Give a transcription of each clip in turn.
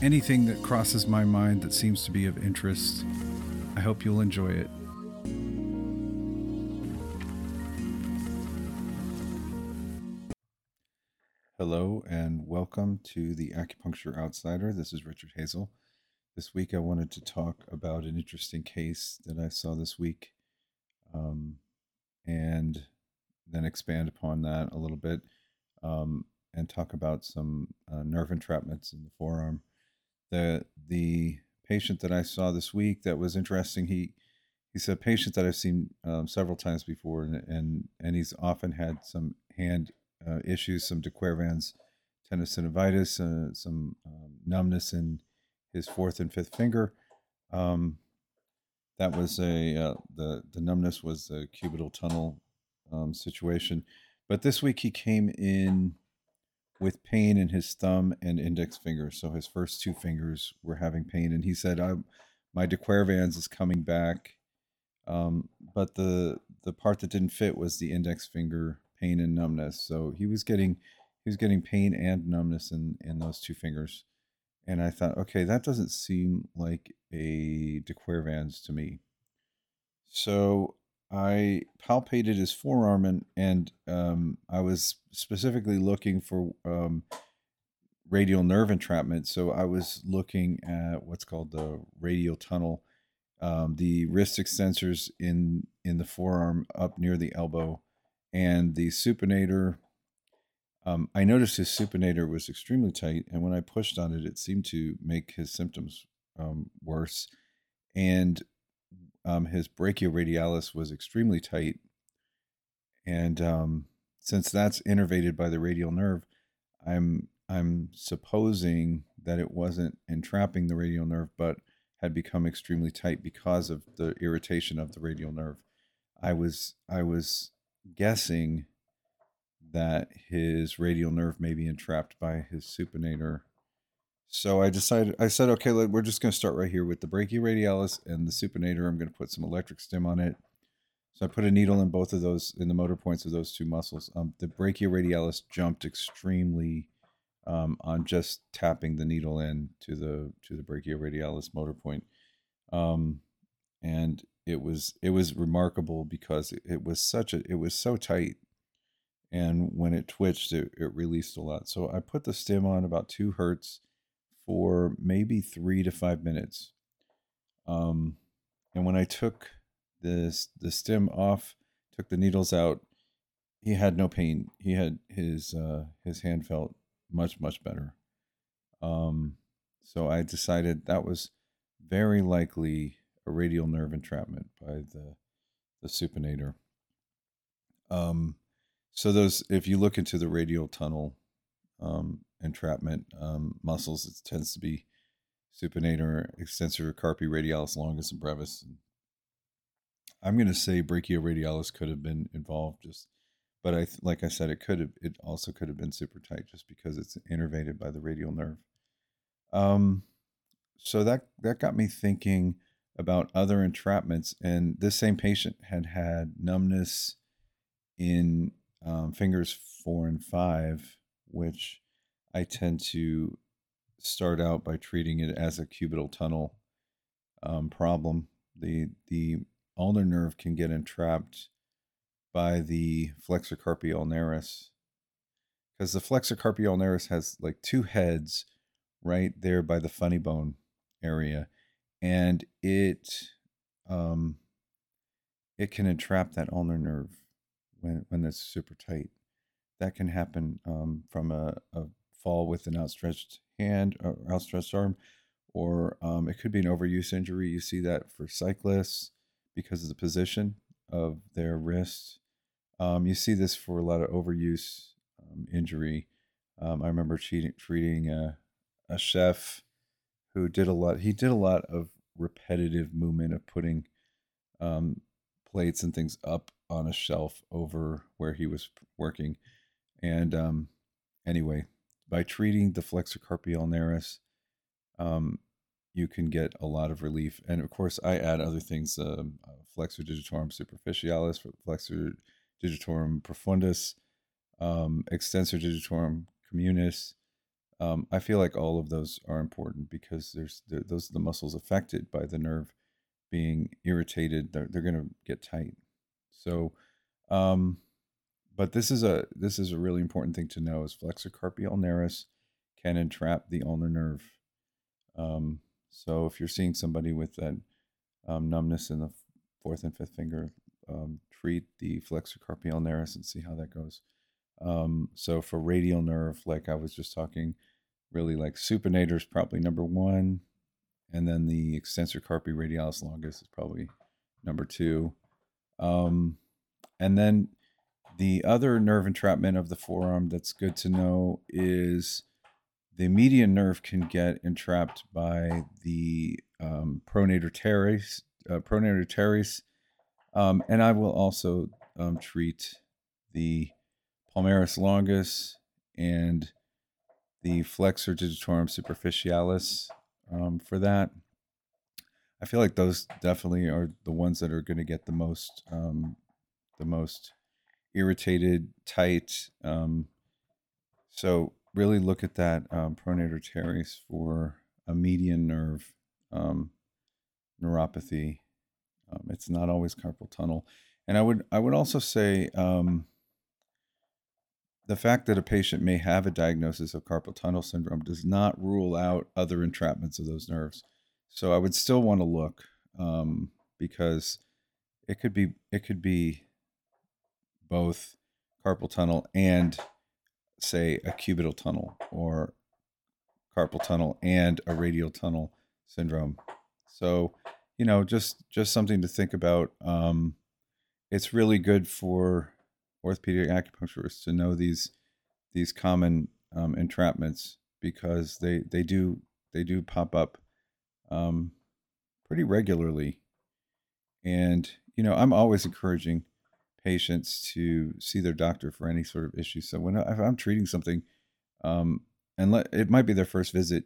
anything that crosses my mind that seems to be of interest. I hope you'll enjoy it. Hello, and welcome to the Acupuncture Outsider. This is Richard Hazel. This week, I wanted to talk about an interesting case that I saw this week um, and then expand upon that a little bit um, and talk about some uh, nerve entrapments in the forearm the the patient that I saw this week that was interesting. He he's a patient that I've seen um, several times before, and, and and he's often had some hand uh, issues, some de Quervain's tenosynovitis, uh, some um, numbness in his fourth and fifth finger. Um, that was a uh, the the numbness was a cubital tunnel um, situation, but this week he came in with pain in his thumb and index finger. So his first two fingers were having pain, and he said, "My de Quervain's is coming back." Um, but the the part that didn't fit was the index finger pain and numbness. So he was getting he was getting pain and numbness in in those two fingers, and I thought, okay, that doesn't seem like a de Quervain's to me. So I palpated his forearm and and um, I was specifically looking for um, radial nerve entrapment. So I was looking at what's called the radial tunnel, um, the wrist extensors in in the forearm up near the elbow, and the supinator. Um, I noticed his supinator was extremely tight, and when I pushed on it, it seemed to make his symptoms um, worse. And um, his brachioradialis was extremely tight. And um, since that's innervated by the radial nerve, I'm I'm supposing that it wasn't entrapping the radial nerve, but had become extremely tight because of the irritation of the radial nerve. I was I was guessing that his radial nerve may be entrapped by his supinator so I decided, I said, okay, we're just going to start right here with the brachioradialis and the supinator. I'm going to put some electric stim on it. So I put a needle in both of those, in the motor points of those two muscles. Um, the brachioradialis jumped extremely um, on just tapping the needle in to the to the brachioradialis motor point, um, and it was it was remarkable because it, it was such a it was so tight, and when it twitched, it, it released a lot. So I put the stim on about two hertz for maybe three to five minutes. Um, and when I took this the stim off, took the needles out, he had no pain. He had his uh, his hand felt much much better. Um, so I decided that was very likely a radial nerve entrapment by the the supinator. Um, so those, if you look into the radial tunnel um, entrapment um, muscles. It tends to be supinator, extensor carpi radialis longus and brevis. I'm going to say brachioradialis could have been involved, just, but I like I said, it could have. It also could have been super tight, just because it's innervated by the radial nerve. Um, so that that got me thinking about other entrapments, and this same patient had had numbness in um, fingers four and five, which I tend to start out by treating it as a cubital tunnel um, problem. The the ulnar nerve can get entrapped by the flexor carpi ulnaris because the flexor carpi ulnaris has like two heads right there by the funny bone area, and it um, it can entrap that ulnar nerve when when it's super tight. That can happen um, from a, a fall with an outstretched hand or outstretched arm, or um, it could be an overuse injury. You see that for cyclists because of the position of their wrist. Um, you see this for a lot of overuse um, injury. Um, I remember treating, treating a, a chef who did a lot. He did a lot of repetitive movement of putting um, plates and things up on a shelf over where he was working. And um, anyway, by treating the flexor carpi ulnaris, um, you can get a lot of relief. And of course, I add other things: um, uh, flexor digitorum superficialis, flexor digitorum profundus, um, extensor digitorum communis. Um, I feel like all of those are important because there's those are the muscles affected by the nerve being irritated. They're, they're going to get tight. So, um, but this is a this is a really important thing to know: is flexor carpi ulnaris can entrap the ulnar nerve. Um, so if you're seeing somebody with that um, numbness in the fourth and fifth finger, um, treat the flexor carpi ulnaris and see how that goes. Um, so for radial nerve, like I was just talking, really like supinator is probably number one, and then the extensor carpi radialis longus is probably number two. Um, and then the other nerve entrapment of the forearm that's good to know is the median nerve can get entrapped by the um, pronator teres, uh, pronator teres, um, and I will also um, treat the palmaris longus and the flexor digitorum superficialis um, for that. I feel like those definitely are the ones that are going to get the most, um, the most irritated, tight. Um, so really look at that um, pronator teres for a median nerve um, neuropathy. Um, it's not always carpal tunnel, and I would I would also say um, the fact that a patient may have a diagnosis of carpal tunnel syndrome does not rule out other entrapments of those nerves. So I would still want to look um, because it could be it could be both carpal tunnel and say a cubital tunnel or carpal tunnel and a radial tunnel syndrome. So, you know, just just something to think about. Um, it's really good for orthopedic acupuncturists to know these these common um, entrapments because they they do they do pop up um, pretty regularly. And you know, I'm always encouraging patients to see their doctor for any sort of issue. So when I, if I'm treating something, um, and let, it might be their first visit,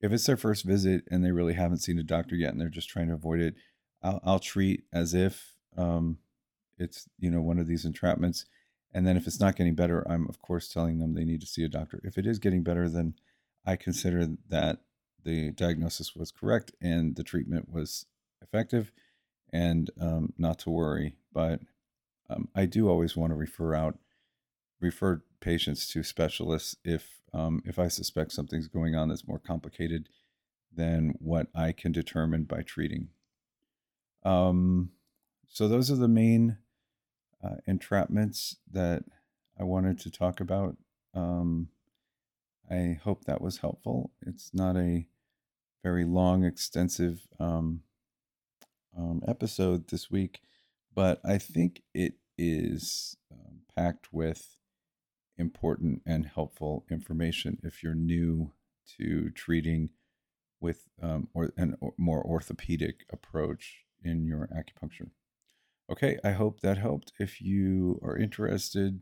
if it's their first visit and they really haven't seen a doctor yet and they're just trying to avoid it, I'll, I'll treat as if um, it's you know one of these entrapments. And then if it's not getting better, I'm of course telling them they need to see a doctor. If it is getting better, then I consider that the diagnosis was correct and the treatment was effective, and um, not to worry. But um, I do always want to refer out, refer patients to specialists if um, if I suspect something's going on that's more complicated than what I can determine by treating. Um, so those are the main uh, entrapments that I wanted to talk about. Um, I hope that was helpful. It's not a very long, extensive um, um, episode this week but I think it is um, packed with important and helpful information if you're new to treating with um, or an or more orthopedic approach in your acupuncture. Okay, I hope that helped. If you are interested,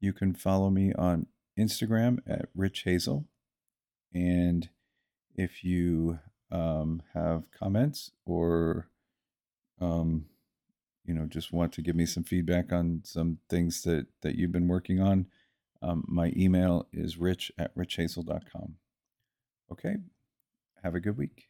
you can follow me on Instagram at Rich Hazel. And if you um, have comments or um, you know just want to give me some feedback on some things that that you've been working on um, my email is rich at richhazel.com okay have a good week